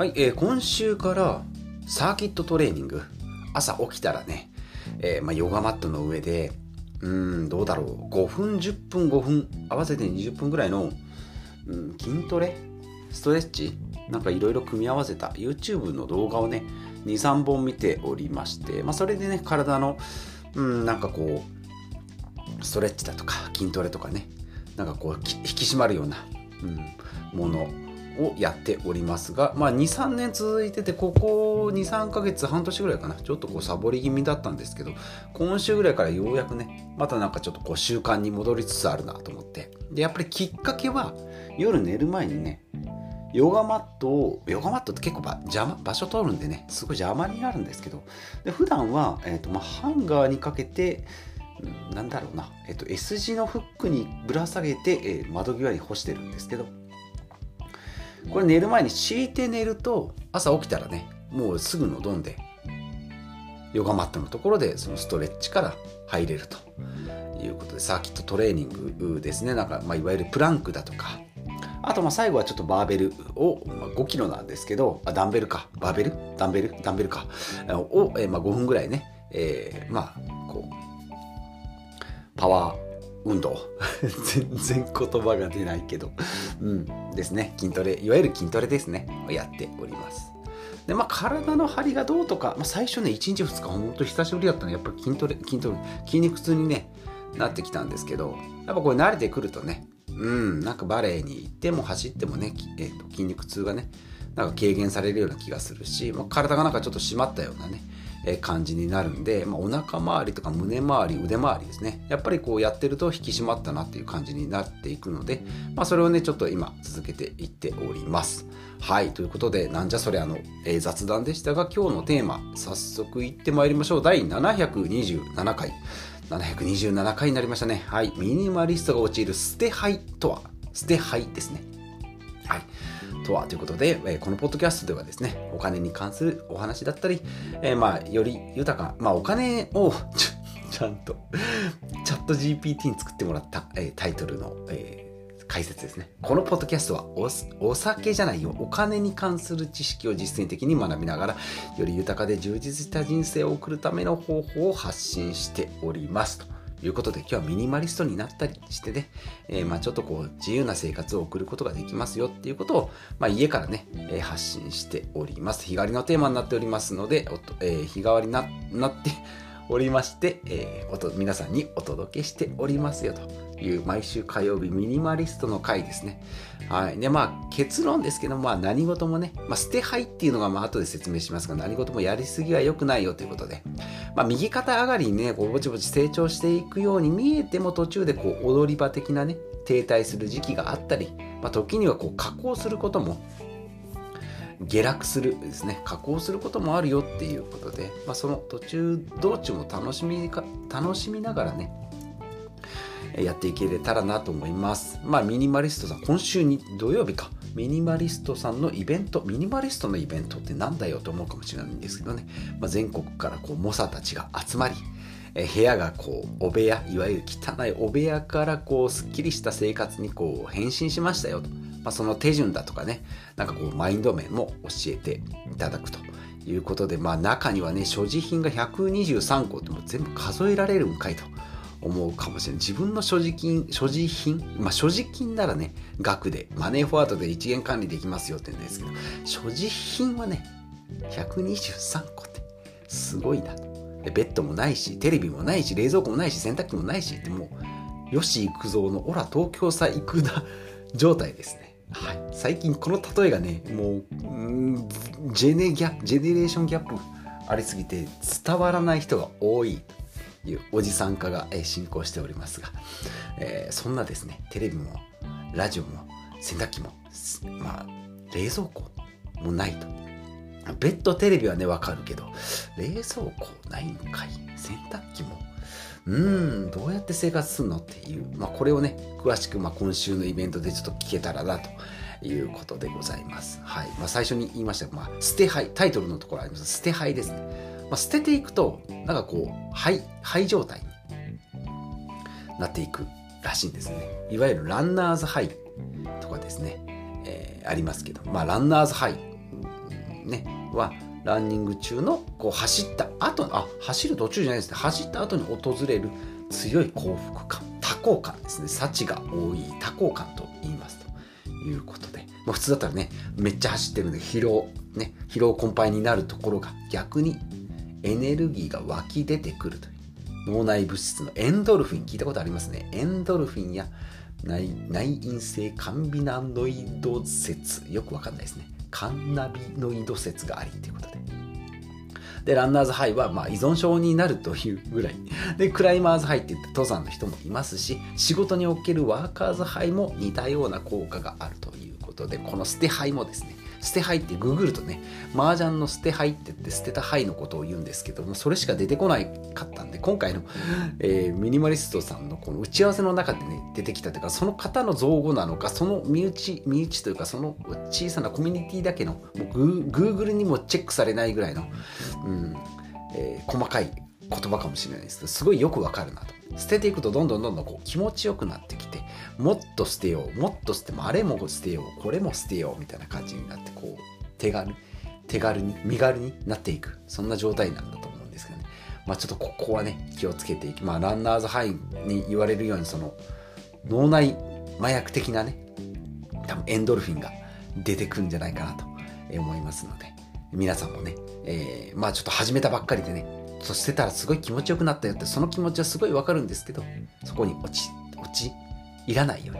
はい、えー今週からサーキットトレーニング朝起きたらね、えーまあ、ヨガマットの上でうんどうだろう5分10分5分合わせて20分ぐらいの、うん、筋トレストレッチなんかいろいろ組み合わせた YouTube の動画をね23本見ておりまして、まあ、それでね体のうんなんかこうストレッチだとか筋トレとかねなんかこう引き締まるような、うん、ものをやっておりますが、まあ、23年続いててここ23ヶ月半年ぐらいかな。ちょっとこうサボり気味だったんですけど今週ぐらいからようやくねまたなんかちょっとこう習慣に戻りつつあるなと思って。でやっぱりきっかけは夜寝る前にねヨガマットをヨガマットって結構ば邪魔場所取るんでねすごい邪魔になるんですけどで普段は、えーとまあ、ハンガーにかけてなんだろうな、えっと S 字のフックにぶら下げて、えー窓際に干してるんですけどこれ寝る前に敷いて寝ると朝起きたらねもうすぐのどんでヨガマットのところでそのストレッチから入れるということでサーキットトレーニングですね。なんか、まあ、いわゆるプランクだとかあとまあ最後はちょっとバーベルを、まあ、5キロなんですけどあダンベルか。バーベル？ダンベル？ダンベルか。を、えまあ、5分ぐらいね、えーまあこうパワー運動。全然言葉が出ないけど。うん。ですね。筋トレ。いわゆる筋トレですね。をやっております。でまあ体の張りがどうとか、まあ、最初ね1日2日本当久しぶりだったのやっぱり筋トレ筋トレ筋肉痛にねなってきたんですけどやっぱこれ慣れてくるとねうんなんかバレエに行っても走ってもね、えーと筋肉痛がねなんか軽減されるような気がするし、まあ、体がなんかちょっと締まったようなね、感じになるんで、まあ、お腹周りとか胸周り腕周りですね。やっぱりこうやってると引き締まったなっていう感じになっていくので、まあ、それをねちょっと今続けていっております。はい。ということでなんじゃそれあの、えー雑談でしたが今日のテーマ早速いってまいりましょう。第727回。727回になりましたね。はい。ミニマリストが陥る捨て牌とは捨て牌ですね。はい。とはということで、えーこのポッドキャストではですね、お金に関するお話だったり、えーまあ、より豊か、まあ、お金をちゃんと、チャット GPT に作ってもらった、えータイトルの、えー解説ですね。このポッドキャストはおお酒じゃないよ。お金に関する知識を実践的に学びながら、より豊かで充実した人生を送るための方法を発信しております。ということで今日はミニマリストになったりしてね、えーまあちょっとこう自由な生活を送ることができますよっていうことを、まあ、家からね、えー発信しております。日替わりのテーマになっておりますので、おとえー日替わりななっておりまして、えーおと皆さんにお届けしておりますよという毎週火曜日ミニマリストの回ですね。はい。で、まあ結論ですけど、まあ何事もね、まあ捨て牌っていうのがまあ後で説明しますが、何事もやりすぎは良くないよということで、まあ右肩上がりにね、こうぼちぼち成長していくように見えても途中でこう踊り場的なね、停滞する時期があったり、まあ時にはこう加工することも下落するですね加工することもあるよっていうことで、まあ、その途中道中も楽しみか楽しみながらねやっていけれたらなと思います。まあミニマリストさん今週に土曜日か。ミニマリストさんのイベントミニマリストのイベントってなんだよと思うかもしれないんですけどね、まあ、全国から猛者たちが集まり部屋がこうお部屋いわゆる汚いお部屋からこうすっきりした生活にこう変身しましたよと、まあ、その手順だとかねなんかこうマインド面も教えていただくということでまあ中にはね所持品が123個っても全部数えられるんかいと。思うかもしれない自分の所持金所持品まあ所持金ならね額でマネーフォワードで一元管理できますよって言うんですけど所持品はね123個ってすごいなでベッドもないしテレビもないし冷蔵庫もないし洗濯機もないしってもう吉幾三の「オラ東京さ行くだ」状態ですね。はい、最近この例えがねもうジェネギャジェネレーションギャップありすぎて伝わらない人が多い。いうおじさん化がえ進行しておりますが、えーそんなですねテレビもラジオも洗濯機もまあ冷蔵庫もないと。ベッドテレビはねわかるけど冷蔵庫ないんかい。洗濯機も。うーんどうやって生活するのっていう、まあ、これをね詳しく、ま、今週のイベントでちょっと聞けたらなということでございます。はい。まあ、最初に言いましたが、まあ、捨て灰タイトルのところあります。捨て灰ですね。まあ、捨てていくとなんかこう灰灰状態になっていくらしいんですね。いわゆるランナーズハイとかですね、えーありますけど、まあ、ランナーズハイね。はランニング中のこう走った後あ走る途中じゃないですね。走った後に訪れる強い幸福感。多幸感ですね。幸が多い。多幸感と言います。いうことで、まあ、普通だったらねめっちゃ走ってるんで疲労ね疲労困憊になるところが逆にエネルギーが湧き出てくるという。脳内物質のエンドルフィン聞いたことありますね。エンドルフィンや内内因性カンビナノイド説。よくわかんないですね。カンナビノイド説がありということで。でランナーズハイはまあ依存症になるというぐらい。でクライマーズハイって言って登山の人もいますし仕事におけるワーカーズハイも似たような効果があるということでこの捨てハイもですね捨て牌ってググるとね麻雀の捨て牌って言って捨てた牌のことを言うんですけどもそれしか出てこないかったんで今回の、えー、ミニマリストさんのこの打ち合わせの中でね出てきたというかその方の造語なのかその身内身内というかその小さなコミュニティだけのグーグルにもチェックされないぐらいの、うんえー、細かい言葉かもしれないですけどすごいよくわかるなと捨てていくとどんどんどんどんこう気持ちよくなってきてもっと捨てようもっと捨てもあれも捨てようこれも捨てようみたいな感じになってこう手軽手軽に身軽になっていく。そんな状態なんだと思うんですけどね。まあちょっとここはね気をつけていきまあランナーズハイに言われるようにその脳内麻薬的なね多分エンドルフィンが出てくるんじゃないかなと思いますので皆さんもね、えー、まあちょっと始めたばっかりでねそしてたらすごい気持ちよくなったよってその気持ちはすごいわかるんですけどそこに落ち落ちいらないよう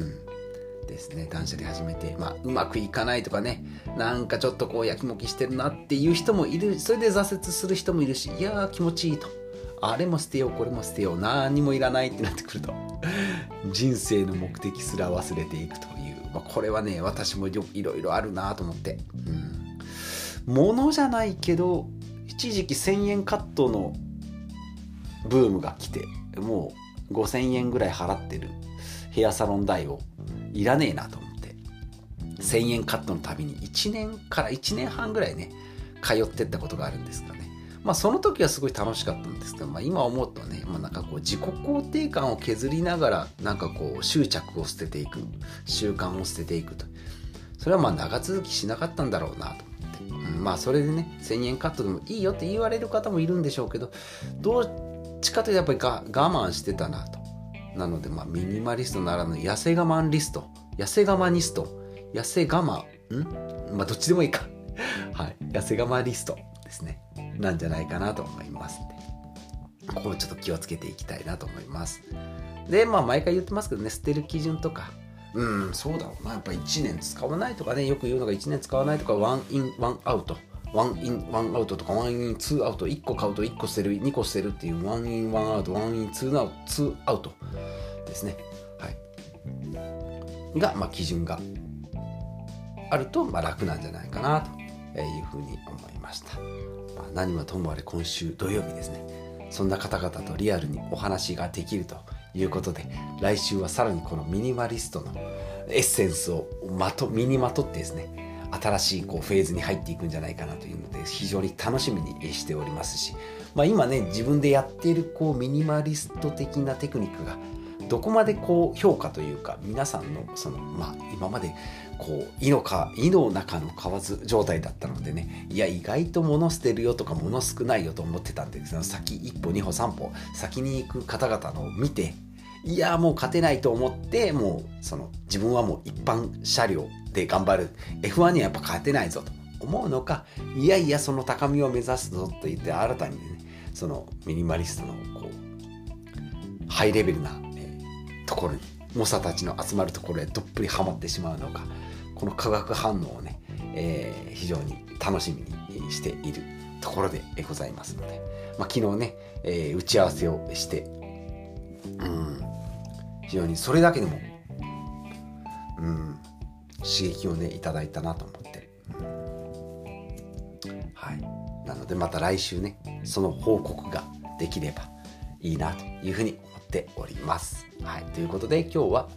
に、うん、ですね。断捨離始めて、まあ、うまくいかないとかねなんかちょっとこうやきもきしてるなっていう人もいる。それで挫折する人もいるしいやー気持ちいいと。あれも捨てようこれも捨てよう。何にもいらないってなってくると人生の目的すら忘れていくという、まあ、これはね私もいろいろあるなと思って、うん、物じゃないけど一時期1000円カットのブームが来てもう5000円ぐらい払ってるヘアサロン代をいらねえなと思って1000円カットのたびに1年から1年半ぐらいね通ってったことがあるんですかね。まあその時はすごい楽しかったんですけど、まあ、今思うとね、まあ、なんかこう自己肯定感を削りながらなんかこう執着を捨てていく習慣を捨てていくと。それはまあ長続きしなかったんだろうなと、まあそれでね1000円カットでもいいよって言われる方もいるんでしょうけどどっちかというとやっぱりが我慢してたなと。なので、まあ、ミニマリストならぬ痩せ我慢リスト。痩せ我慢ニスト。痩せ我慢。ん？まあどっちでもいいか。はい。痩せ我慢リストですね。なんじゃないかなと思います。ここをちょっと気をつけていきたいなと思います。でまあ毎回言ってますけどね捨てる基準とかうんそうだろうなやっぱ1年使わないとかねよく言うのが1年使わないとかワンインワンアウトone in、one out とか、 one in、two out、1個買うと1個捨てる、2個捨てるっていう、 one in、one out、one in、two out、two out ですね。はい。が、まあ、基準があると、まあ、楽なんじゃないかなというふうに思いました。まあ、何はともあれ今週土曜日ですね。そんな方々とリアルにお話ができるということで、来週はさらにこのミニマリストのエッセンスをまと身にまとってですね、新しいこうフェーズに入っていくんじゃないかなというので非常に楽しみにしておりますし、まあ、今ね自分でやっているこうミニマリスト的なテクニックがどこまでこう評価というか皆さんのそのまあ今までこう胃のか胃の中の蛙状態だったのでねいや意外と物捨てるよとか物少ないよと思ってたんでその先一歩二歩三歩先に行く方々のを見ていやもう勝てないと思ってもうその自分はもう一般車両で頑張る。F1 にはやっぱ勝てないぞと思うのかいやいやその高みを目指すぞと言って新たにねそのミニマリストのこうハイレベルな、ところに猛者たちの集まるところへどっぷりハマってしまうのかこの化学反応をね、えー、非常に楽しみにしているところでございますので、まあ、昨日ね、えー、打ち合わせをしてうん非常にそれだけでもうん刺激をねいただいたなと思って、うん、はい。なのでまた来週ねその報告ができればいいなというふうに思っております。はい。ということで今日は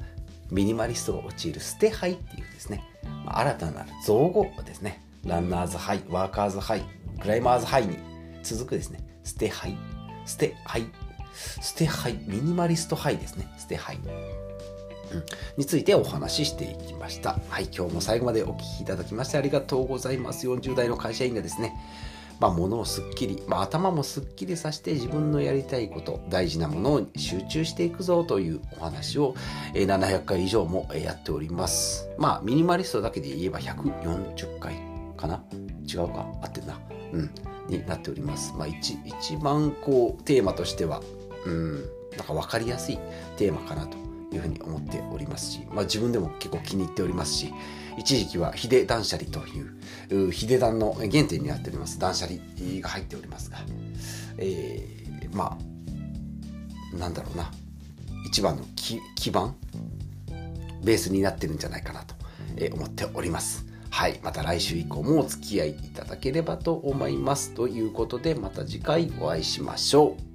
ミニマリストが陥る捨てハイっていうですね、まあ、新たなる造語ですねランナーズハイワーカーズハイクライマーズハイに続くですね捨てハイ捨てハイ捨てハイミニマリストハイですね。捨てハイについてお話ししていきました。はい、今日も最後までお聴きいただきましてありがとうございます。40代の会社員がですね、まあ、物をすっきり、まあ、頭もすっきりさせて自分のやりたいこと、大事なものを集中していくぞというお話を、700回以上もやっております。まあ、ミニマリストだけで言えば140回かな？違うか？合ってるな。うん。になっております。まあ、一一番こう、テーマとしては、うん、なんか分かりやすいテーマかなというふうに思っておりますし、まあ、自分でも結構気に入っておりますし一時期はヒデ断捨離というヒデ断の原点になっております断捨離が入っておりますが、えー、まあなんだろうな一番の基盤ベースになってるんじゃないかなと思っております。はい。また来週以降もお付き合いいただければと思います。ということで、また次回お会いしましょう。